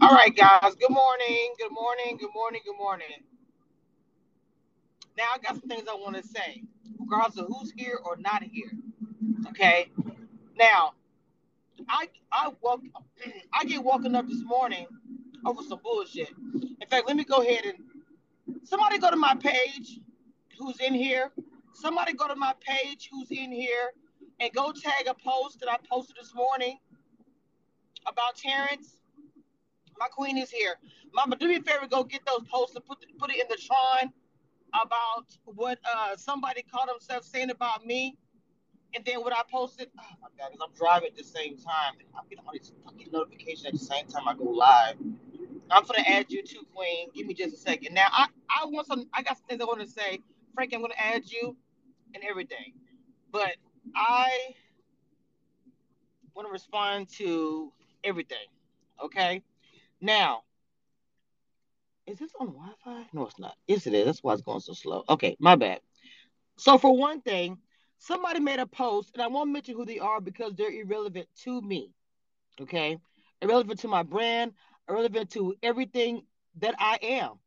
All right, guys. Good morning. Good morning. Good morning. Good morning. Now I got some things I want to say, regardless of who's here or not here. Okay. Now, I I woke I get woken up this morning over some bullshit. In fact, let me go ahead and somebody go to my page who's in here. Somebody go to my page who's in here and go tag a post that I posted this morning about Terrance. My queen is here. Mama, do me a favor, go get those posts and put put it in the Tron about what uh somebody called themselves saying about me. And then what I posted, oh my god, because I'm driving at the same time. I'm getting all these fucking notifications at the same time I go live. I'm gonna add you too, Queen. Give me just a second. Now I, I want some I got some things I want to say. Frank, I'm gonna add you and everything. But I want to respond to everything. Okay. Now, is this on Wi-Fi? No, it's not. Yes, it is. That's why it's going so slow. Okay, my bad. So for one thing, somebody made a post, and I won't mention who they are because they're irrelevant to me. Okay, irrelevant to my brand, irrelevant to everything that I am.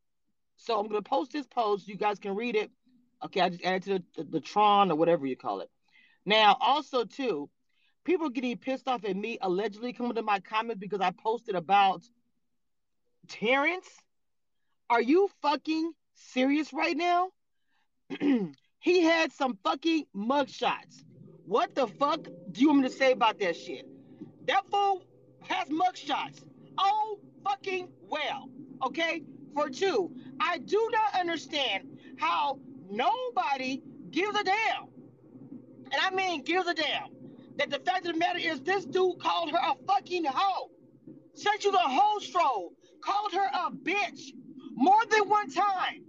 So I'm gonna post this post. You guys can read it. Okay, I just added to the, the, the Tron or whatever you call it. Now, also too, people getting pissed off at me allegedly coming to my comments because I posted about Terrance. Are you fucking serious right now? he had some fucking mugshots. What the fuck do you want me to say about that shit? That fool has mugshots. Oh, fucking well. Okay? For two, I do not understand how nobody gives a damn. And I mean gives a damn. That the fact of the matter is this dude called her a fucking hoe. Sent you the whole stroll. Called her a bitch more than one time.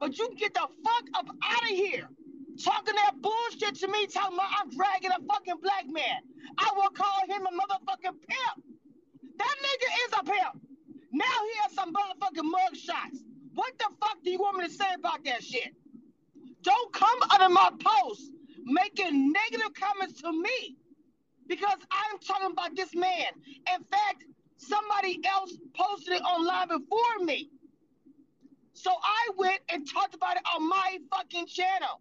But you get the fuck up out of here. Talking that bullshit to me, talking about I'm dragging a fucking black man. I will call him a motherfucking pimp. That nigga is a pimp. Now he has some motherfucking mug shots. What the fuck do you want me to say about that shit? Don't come under my post making negative comments to me because I'm talking about this man. In fact, somebody else posted it online before me. So I went and talked about it on my fucking channel.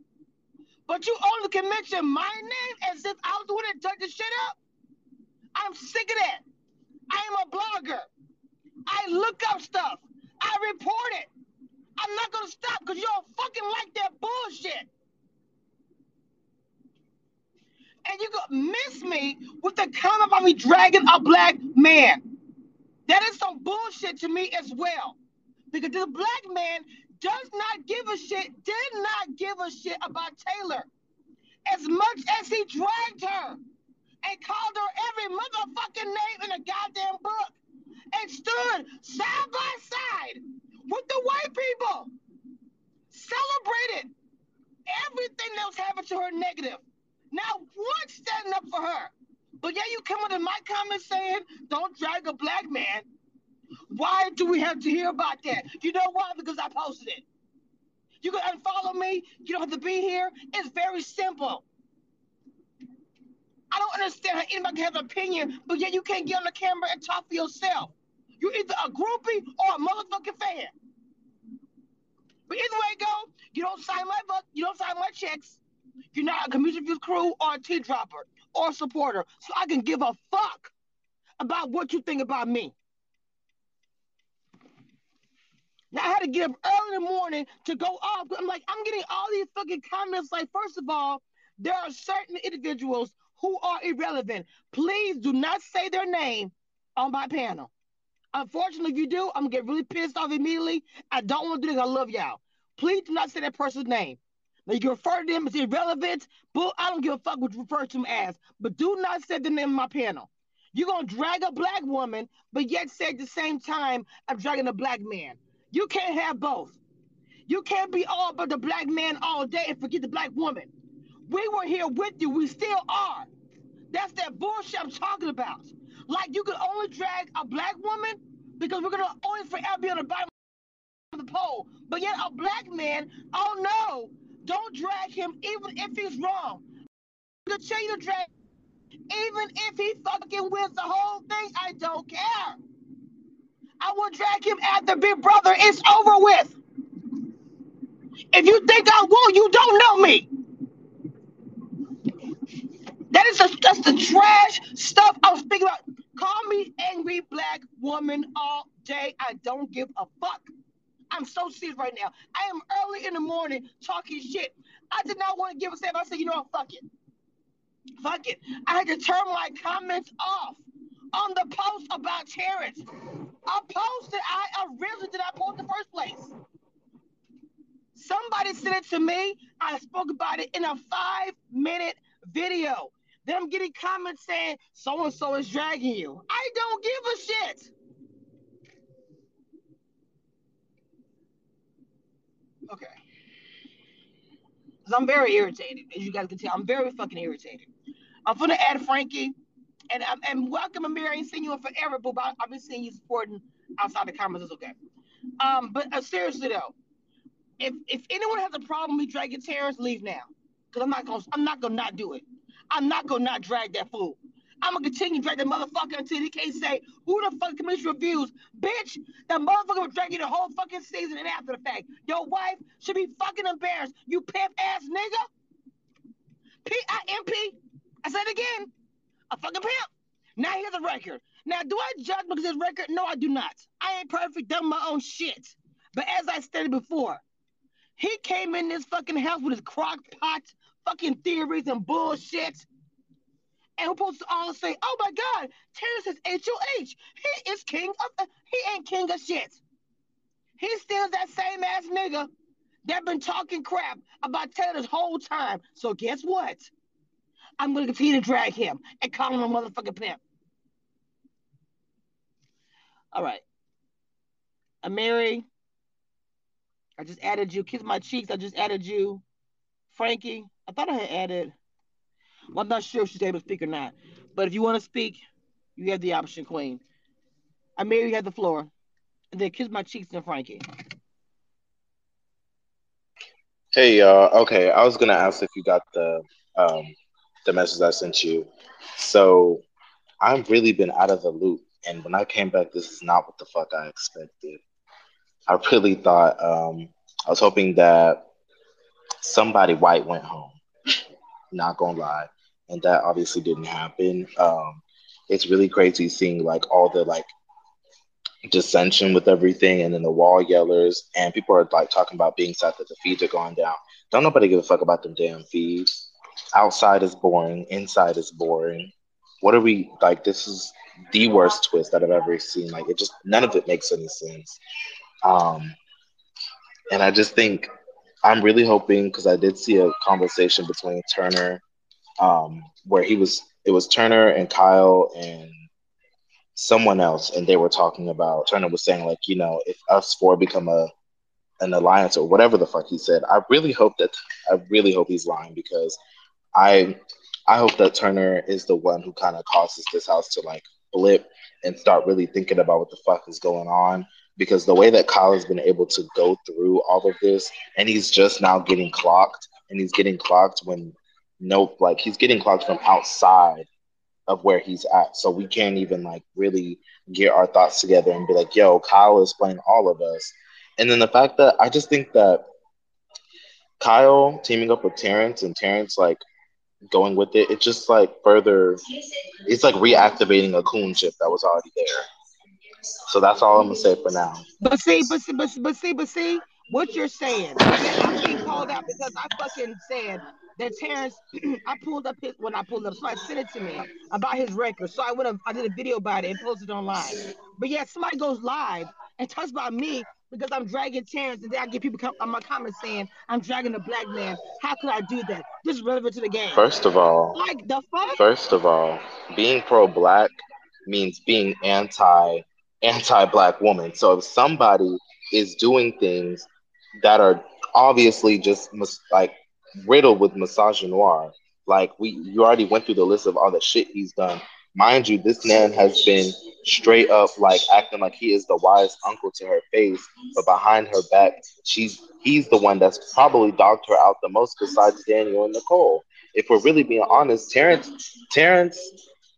But you only can mention my name as if I was the one that dug this shit up. I'm sick of that. I am a blogger. I look up stuff. I report it. I'm not gonna stop because you don't fucking like that bullshit. And you gonna miss me with the comment about me dragging a black man. That is some bullshit to me as well. Because this black man does not give a shit, did not give a shit about Taylor. As much as he dragged her and called her every motherfucking name in a goddamn book and stood side by side with the white people, celebrated everything that was happening to her negative. Now, one standing up for her. But yeah, you come into my comments saying, don't drag a black man. Why do we have to hear about that? You know why? Because I posted it. You can unfollow me. You don't have to be here. It's very simple. I don't understand how anybody can have an opinion, but yet you can't get on the camera and talk for yourself. You're either a groupie or a motherfucking fan. But either way go, you don't sign my book, you don't sign my checks. You're not a views crew or a tea dropper or supporter. So I can give a fuck about what you think about me. Now I had to get up early in the morning to go off. I'm like, I'm getting all these fucking comments. Like, first of all, there are certain individuals who are irrelevant. Please do not say their name on my panel. Unfortunately, if you do, I'm gonna get really pissed off immediately. I don't want to do this. I love y'all. Please do not say that person's name. Now you refer to them as irrelevant, but I don't give a fuck what you refer to them as. But do not say the name of my panel. You're gonna drag a black woman, but yet say at the same time, I'm dragging a black man. You can't have both. You can't be all but the black man all day and forget the black woman. We were here with you. We still are. That's that bullshit I'm talking about. Like you can only drag a black woman because we're gonna always forever be on the bottom of the pole. But yet a black man, oh no, don't drag him even if he's wrong. You to drag, even if he fucking wins the whole thing, I don't care. I gonna drag him after Big Brother. It's over with. If you think I will, you don't know me. That is a, that's the trash stuff I was speaking about. Call me angry black woman all day. I don't give a fuck. I'm so serious right now. I am early in the morning talking shit. I did not want to give a save. I said, you know what, fuck it. Fuck it. I had to turn my comments off on the post about Terrance. A post that I originally did not post in the first place. Somebody sent it to me. I spoke about it in a five minute video. Then I'm getting comments saying so and so is dragging you. I don't give a shit. Okay. Because I'm very irritated, as you guys can tell. I'm very fucking irritated. I'm gonna add Frankie, and and welcome Amir. I ain't seen you in forever, but I've been seeing you supporting outside the comments. It's okay. Um, but uh, seriously though, if if anyone has a problem with dragging Terrance, leave now, because I'm not gonna I'm not gonna not do it. I'm not gonna not drag that fool. I'm gonna continue to drag that motherfucker until he can't say who the fuck Cameshia Reviews. Bitch, that motherfucker was dragging the whole fucking season and after the fact. Your wife should be fucking embarrassed. You pimp ass nigga. P-I-M-P. I said it again. A fucking pimp. Now he has a record. Now, do I judge because his record? No, I do not. I ain't perfect, done my own shit. But as I stated before, he came in this fucking house with his crock pot fucking theories and bullshit. And we're supposed to all say, oh my God, Terrance is HOH. He is king of, uh, he ain't king of shit. He's still that same ass nigga that been talking crap about Taylor this whole time. So guess what? I'm gonna continue to drag him and call him a motherfucking pimp. All right. Mary. I just added you. Kiss my cheeks. I just added you. Frankie. I thought I had added. I'm not sure if she's able to speak or not. But if you want to speak, you have the option, Queen. Amir, you have the floor. And then kiss my cheeks and Frankie. Hey. Uh, okay, I was gonna ask if you got the um, the message I sent you. So I've really been out of the loop, and when I came back, this is not what the fuck I expected. I really thought um, I was hoping that somebody white went home. Not gonna lie, and that obviously didn't happen. Um, it's really crazy seeing like all the like dissension with everything, and then the wall yellers, and people are like talking about being sad that the feeds are going down. Don't nobody give a fuck about them damn feeds. Outside is boring. Inside is boring. What are we like? This is the worst twist that I've ever seen. Like it just none of it makes any sense. Um, and I just think I'm really hoping because I did see a conversation between Turner, um, where he was it was Turner and Kyle and someone else, and they were talking about Turner was saying like you know if us four become a an alliance or whatever the fuck he said. I really hope that I really hope he's lying because I I hope that Turner is the one who kind of causes this house to like blip and start really thinking about what the fuck is going on because the way that Kyle has been able to go through all of this, and he's just now getting clocked, and he's getting clocked when nope, like he's getting clocked from outside of where he's at. So we can't even like really get our thoughts together and be like, yo, Kyle is playing all of us. And then the fact that I just think that Kyle teaming up with Terrance and Terrance like going with it, it just like further it's like reactivating a coon chip that was already there. So that's all I'm gonna say for now. But see, but see, but, but see, but see, what you're saying. I'm being called out because I fucking said that Terrance. I pulled up his when I pulled up, somebody sent it to me about his record. So I went up, I did a video about it and posted online. But yeah, somebody goes live and talks about me because I'm dragging Terrance, and then I get people come on my comments saying I'm dragging a black man. How could I do that? This is relevant to the game. First of all, like the fuck. First of all, being pro-black means being anti anti-black woman. So if somebody is doing things that are obviously just mis- like riddled with misogynoir, like we you already went through the list of all the shit he's done. Mind you, this man has been straight up like acting like he is the wise uncle to her face, but behind her back, she's he's the one that's probably dogged her out the most besides Daniel and Nicole. If we're really being honest, Terrance, Terrance,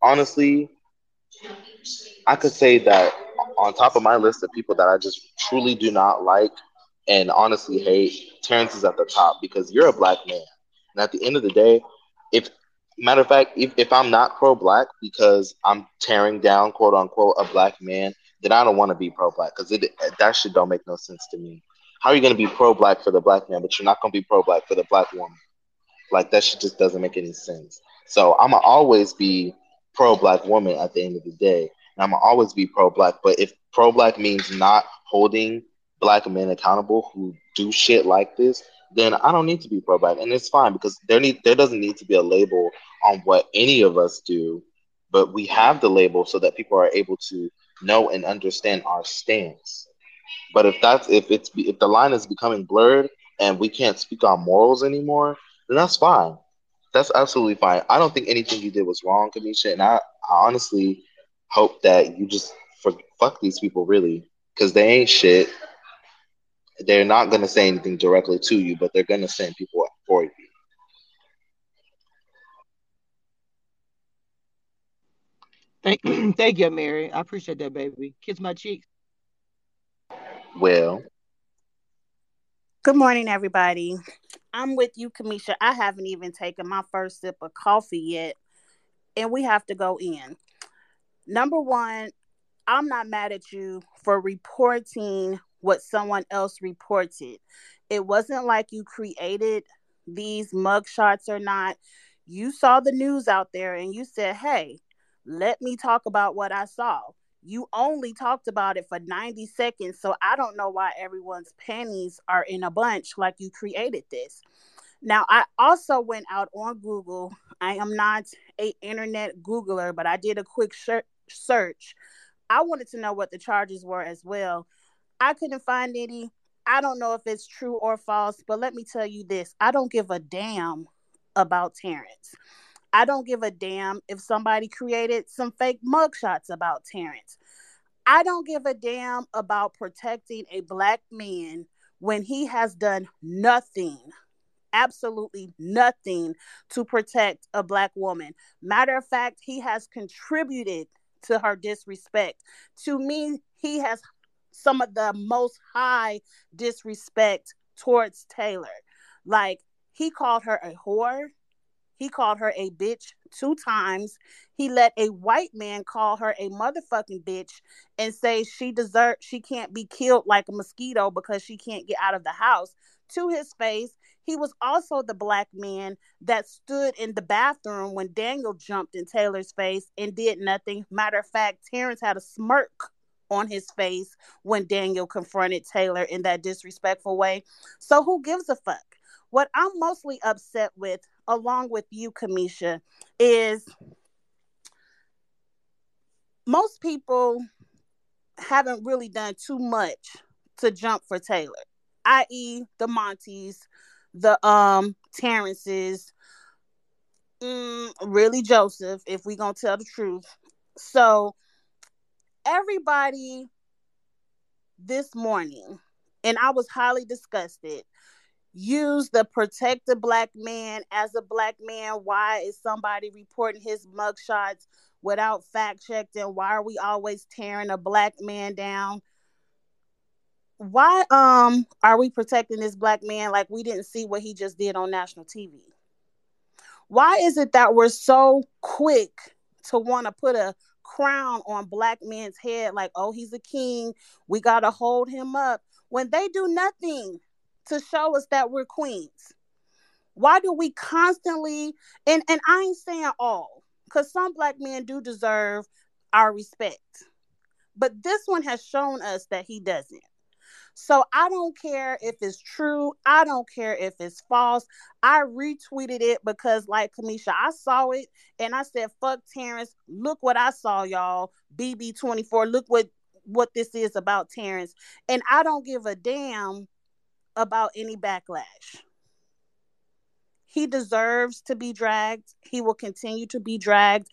honestly, I could say that on top of my list of people that I just truly do not like and honestly hate, Terrance is at the top because you're a black man. And at the end of the day, if matter of fact, if, if I'm not pro black because I'm tearing down quote unquote a black man, then I don't want to be pro black because it that shit don't make no sense to me. How are you gonna be pro black for the black man, but you're not gonna be pro black for the black woman? Like that shit just doesn't make any sense. So I'm gonna always be pro black woman at the end of the day. And I'm gonna always be pro black. But if pro black means not holding black men accountable who do shit like this, then I don't need to be pro black, and it's fine because there need there doesn't need to be a label on what any of us do, but we have the label so that people are able to know and understand our stance. But if that's if it's if the line is becoming blurred and we can't speak on morals anymore, then that's fine. That's absolutely fine. I don't think anything you did was wrong, Cameshia, and I, I honestly hope that you just for, fuck these people really because they ain't shit they're not going to say anything directly to you, but they're going to send people for you. Thank, thank you, Mary. I appreciate that, baby. Kiss my cheeks. Well, good morning, everybody. I'm with you, Cameshia. I haven't even taken my first sip of coffee yet, and we have to go in. Number one, I'm not mad at you for reporting what someone else reported. It wasn't like you created these mugshots or not. You saw the news out there and you said, hey, let me talk about what I saw. You only talked about it for 90 seconds, so I don't know why everyone's panties are in a bunch like you created this. Now, I also went out on Google. I am not a internet Googler, but I did a quick search. I wanted to know what the charges were as well. I couldn't find any. I don't know if it's true or false, but let me tell you this I don't give a damn about Terrance. I don't give a damn if somebody created some fake mugshots about Terrance. I don't give a damn about protecting a black man when he has done nothing, absolutely nothing to protect a black woman. Matter of fact, he has contributed to her disrespect. To me, he has some of the most high disrespect towards Taylor. Like he called her a whore. He called her a bitch two times. He let a white man call her a motherfucking bitch and say she deserve she can't be killed like a mosquito because she can't get out of the house to his face. He was also the black man that stood in the bathroom when Daniel jumped in Taylor's face and did nothing. Matter of fact, Terrance had a smirk on his face when Daniel confronted Taylor in that disrespectful way. So who gives a fuck? What I'm mostly upset with, along with you, Cameshia, is most people haven't really done too much to jump for Taylor, i.e., the Montes, the um Terrances, mm, really Joseph, if we gonna tell the truth. So everybody this morning, and I was highly disgusted, use the protect the black man as a black man. Why is somebody reporting his mugshots without fact checking? Why are we always tearing a black man down? Why um are we protecting this black man like we didn't see what he just did on national TV? Why is it that we're so quick to want to put a crown on black men's head like oh he's a king. We got to hold him up when they do nothing to show us that we're queens. Why do we constantly and and i ain't saying all because some black men do deserve our respect but this one has shown us that he doesn't so I don't care if it's true. I don't care if it's false. I retweeted it because, like Cameshia, I saw it and I said, fuck Terrance. Look what I saw, y'all. BB24. Look what what this is about Terrance. And I don't give a damn about any backlash. He deserves to be dragged. He will continue to be dragged.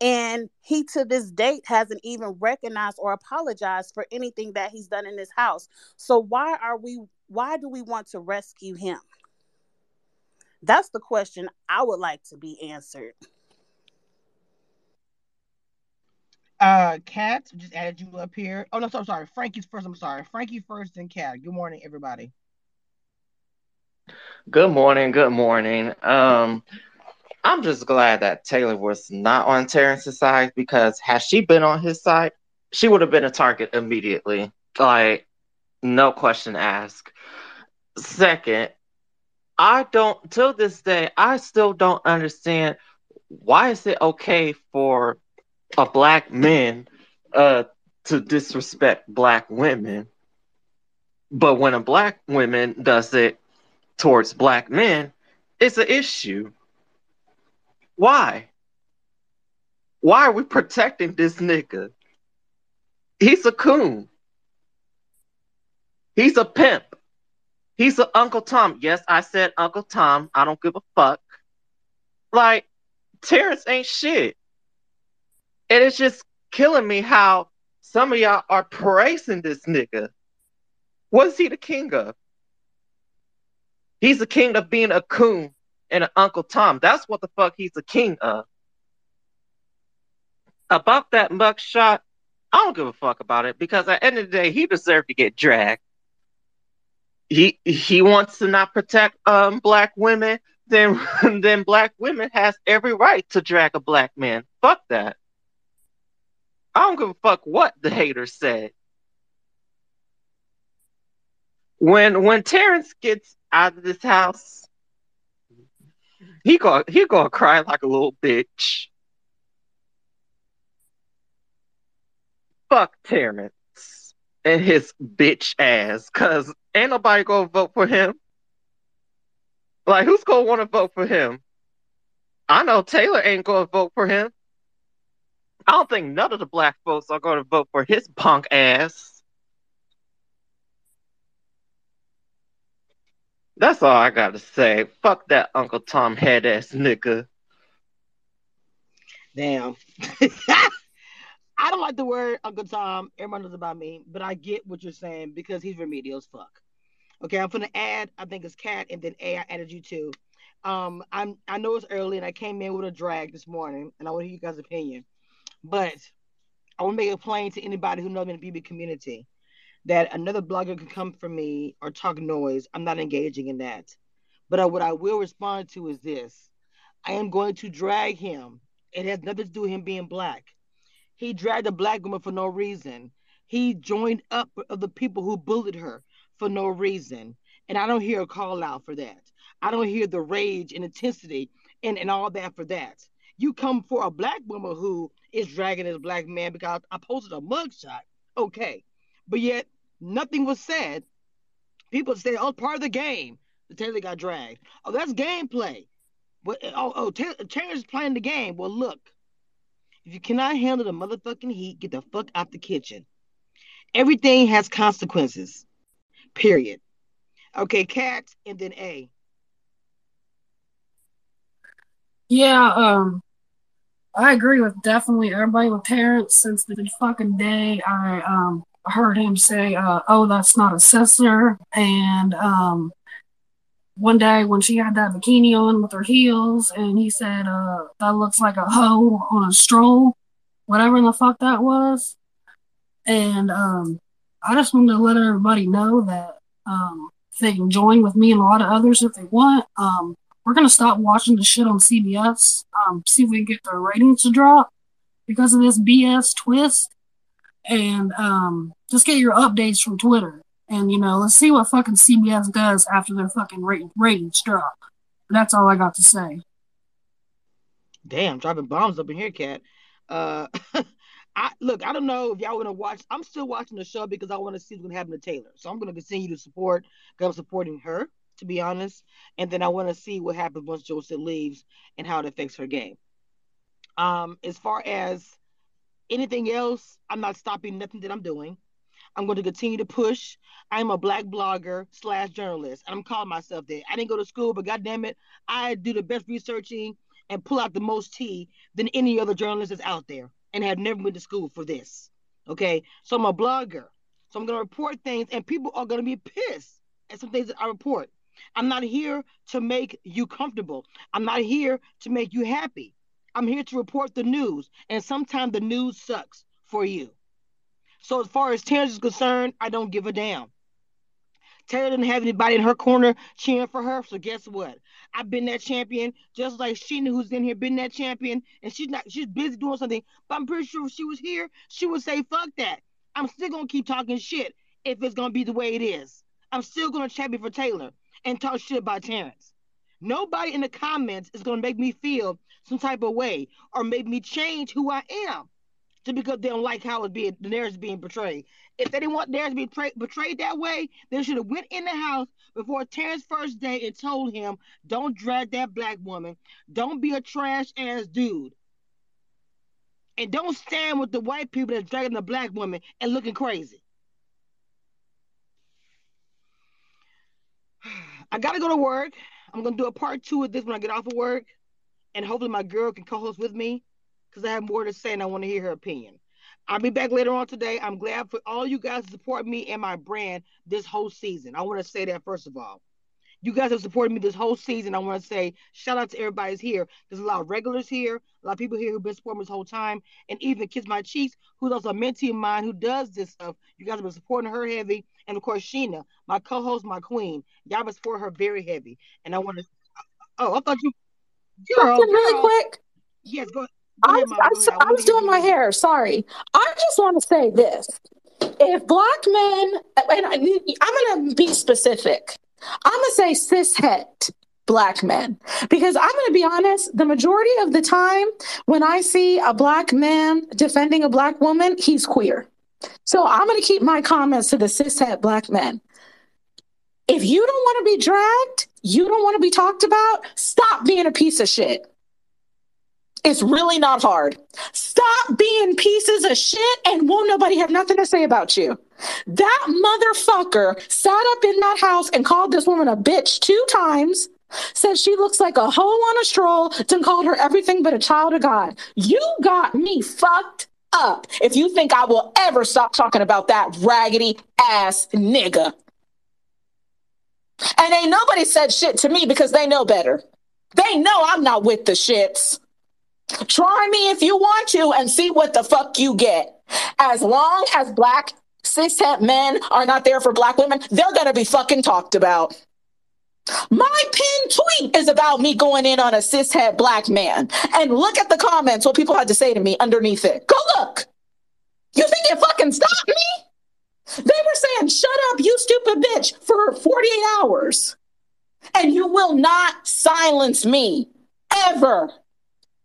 And he to this date hasn't even recognized or apologized for anything that he's done in this house. So why are we why do we want to rescue him? That's the question I would like to be answered. Uh Kat just added you up here. Oh no, so, I'm sorry. Frankie's first. I'm sorry. Frankie first, and Kat. Good morning, everybody. Good morning. Good morning. Um, I'm just glad that Taylor was not on Terrance's side because had she been on his side, she would have been a target immediately. Like, no question asked. Second, I don't till this day, I still don't understand why is it okay for a black man uh to disrespect black women, but when a black woman does it towards black men, it's an issue. Why? Why are we protecting this nigga? He's a coon. He's a pimp. He's an Uncle Tom. Yes, I said Uncle Tom. I don't give a fuck. Like, Terrance ain't shit. And it's just killing me how some of y'all are praising this nigga. What is he the king of? He's the king of being a coon and an Uncle Tom. That's what the fuck he's the king of. About that mugshot, I don't give a fuck about it because at the end of the day, he deserved to get dragged. He he wants to not protect um black women, then then black women has every right to drag a black man. Fuck that. I don't give a fuck what the haters said. When when Terrance gets out of this house, he go he gonna cry like a little bitch. Fuck Terrance and his bitch ass, cause ain't nobody gonna vote for him. Like who's gonna want to vote for him? I know Taylor ain't gonna vote for him. I don't think none of the black folks are gonna vote for his punk ass. That's all I gotta say. Fuck that Uncle Tom head ass nigga. Damn. I don't like the word Uncle Tom. Everyone knows about me, but I get what you're saying because he's remedial as fuck. Okay, I'm gonna add. I think it's Cat and then A. I added you too. Um, I'm. I know it's early and I came in with a drag this morning, and I want to hear you guys' opinion. But I want to make it plain to anybody who knows me in the BB community that another blogger can come for me or talk noise. I'm not engaging in that. But I, what I will respond to is this: I am going to drag him. It has nothing to do with him being black. He dragged a black woman for no reason. He joined up of the people who bullied her for no reason. And I don't hear a call out for that. I don't hear the rage and intensity and, and all that for that. You come for a black woman who is dragging this black man because I posted a mugshot. Okay. But yet nothing was said. People say, oh, part of the game. The Taylor got dragged. Oh, that's gameplay. But oh, oh, Taylor, Taylor's playing the game. Well, look, if you cannot handle the motherfucking heat, get the fuck out the kitchen. Everything has consequences. Period. Okay, cat and then A. Yeah, um, I agree with definitely everybody with Terrance since the fucking day I um heard him say, uh, "Oh, that's not a sister," and um, one day when she had that bikini on with her heels, and he said, uh, "That looks like a hoe on a stroll," whatever the fuck that was, and um, I just wanted to let everybody know that um, they can join with me and a lot of others if they want. Um, we're gonna stop watching the shit on CBS. Um, see if we can get the ratings to drop because of this BS twist, and um, just get your updates from Twitter. And you know, let's see what fucking CBS does after their fucking ratings drop. That's all I got to say. Damn, dropping bombs up in here, cat. Uh, I look, I don't know if y'all gonna watch. I'm still watching the show because I want to see what's gonna happen to Taylor. So I'm gonna continue to support because I'm supporting her, to be honest. And then I want to see what happens once Joseph leaves and how it affects her game. Um, as far as anything else, I'm not stopping nothing that I'm doing. I'm going to continue to push. I'm a black blogger slash journalist. I'm calling myself that. I didn't go to school, but goddamn it, I do the best researching and pull out the most tea than any other journalist that's out there and have never been to school for this. Okay. So I'm a blogger. So I'm going to report things, and people are going to be pissed at some things that I report. I'm not here to make you comfortable. I'm not here to make you happy. I'm here to report the news, and sometimes the news sucks. for you. So as far as Terrance is concerned, I don't give a damn. Taylor didn't have anybody in her corner cheering for her. So guess what? I've been that champion, just like she Sheena, who's in here, been that champion, and she's not she's busy doing something. But I'm pretty sure if she was here, she would say, fuck that. I'm still gonna keep talking shit if it's gonna be the way it is. I'm still gonna champion for Taylor and talk shit about Terrance. Nobody in the comments is gonna make me feel some type of way or make me change who I am just because they don't like how it's being narrative being portrayed. If they didn't want narrative to be tra- portrayed that way, they should have went in the house before Terrance's first day and told him, "Don't drag that black woman. Don't be a trash ass dude." And don't stand with the white people that's dragging the black woman and looking crazy. I gotta go to work. I'm gonna do a part two of this when I get off of work, and hopefully my girl can co-host with me because I have more to say and I want to hear her opinion. I'll be back later on today. I'm glad for all you guys to support me and my brand this whole season. I want to say that first of all. You guys have supported me this whole season. I want to say shout out to everybody's here. There's a lot of regulars here, a lot of people here who've been supporting me this whole time, and even Kiss My Cheeks, who's also a mentee of mine who does this stuff. You guys have been supporting her heavy, and of course Sheena, my co-host, my queen. Y'all been supporting her very heavy, and I want to. Oh, I thought you. Girl, really girl. quick. Yes, go. I, I, I, I was doing my hair. Sorry. I just want to say this. If black men, and I, I'm going to be specific, I'm going to say cishet black men because I'm going to be honest, the majority of the time when I see a black man defending a black woman, he's queer. So I'm going to keep my comments to the cishet black men. If you don't want to be dragged, you don't want to be talked about, stop being a piece of shit. It's really not hard. Stop being pieces of shit and won't nobody have nothing to say about you. That motherfucker sat up in that house and called this woman a bitch two times, said she looks like a hoe on a stroll, then called her everything but a child of God. You got me fucked up if you think I will ever stop talking about that raggedy ass nigga. And ain't nobody said shit to me because they know better. They know I'm not with the shits. Try me if you want to and see what the fuck you get. As long as black cishet men are not there for black women, they're gonna be fucking talked about. My pinned tweet is about me going in on a cishet black man. And look at the comments, what people had to say to me underneath it. Go look. You think you fucking stop me? They were saying, shut up, you stupid bitch, for 48 hours. And you will not silence me ever.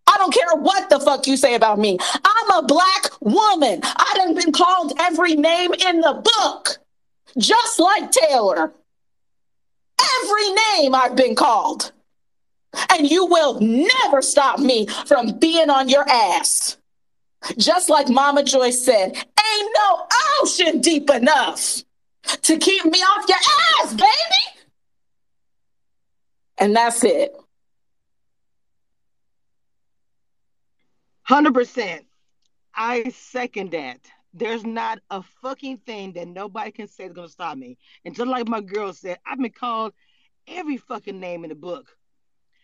I don't care what the fuck you say about me. I'm a black woman. I done been called every name in the book, just like Taylor. Every name I've been called. And you will never stop me from being on your ass. Just like Mama Joyce said, ain't no ocean deep enough to keep me off your ass, baby. And that's it. 100%. I second that. There's not a fucking thing that nobody can say is going to stop me. And just like my girl said, I've been called every fucking name in the book.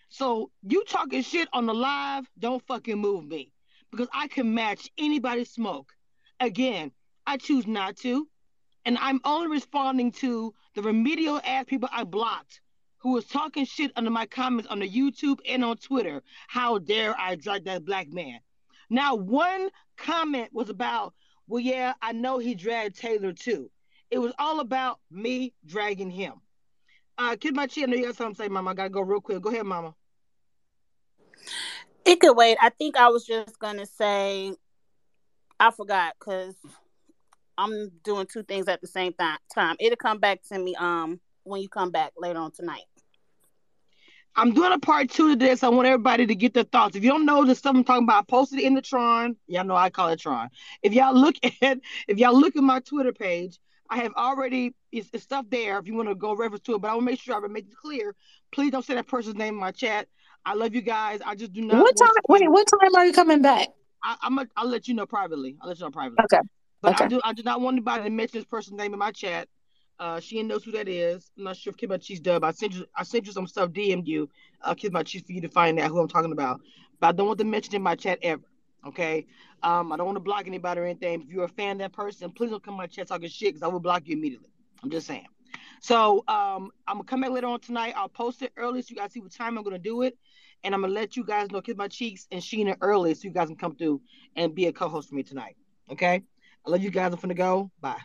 So you talking shit on the live, don't fucking move me because I can match anybody's smoke. Again, I choose not to. And I'm only responding to the remedial ass people I blocked who was talking shit under my comments on the YouTube and on Twitter. How dare I drag that black man? Now, one comment was about, well, yeah, I know he dragged Taylor too. It was all about me dragging him. Uh, Kid My Chi, I know you got something to say, Mama. I gotta go real quick. Go ahead, Mama. It could wait. I think I was just gonna say, I forgot because I'm doing two things at the same th- time. It'll come back to me um when you come back later on tonight. I'm doing a part two of this. I want everybody to get their thoughts. If you don't know the stuff I'm talking about, I posted it in the Tron. Y'all know I call it Tron. If y'all look at if y'all look at my Twitter page, I have already it's, it's stuff there if you want to go reference to it. But I will make sure I make it clear. Please don't say that person's name in my chat. I love you guys. I just do not. What time? Wait, what time are you coming back? I, am a, I'll let you know privately. I'll let you know privately. Okay. But okay. I do I do not want anybody to mention this person's name in my chat. Uh, she knows who that is. I'm not sure if Kid Cheese dub. I sent you I sent you some stuff, DM'd you, uh, Kid Cheese for you to find out who I'm talking about. But I don't want to mention in my chat ever. Okay. Um, I don't want to block anybody or anything. If you're a fan of that person, please don't come my chat talking shit because I will block you immediately. I'm just saying. So um, I'm gonna come back later on tonight. I'll post it early so you guys see what time I'm gonna do it, and I'm gonna let you guys know kiss my cheeks and Sheena early so you guys can come through and be a co-host for me tonight. Okay. I love you guys. I'm finna go. Bye.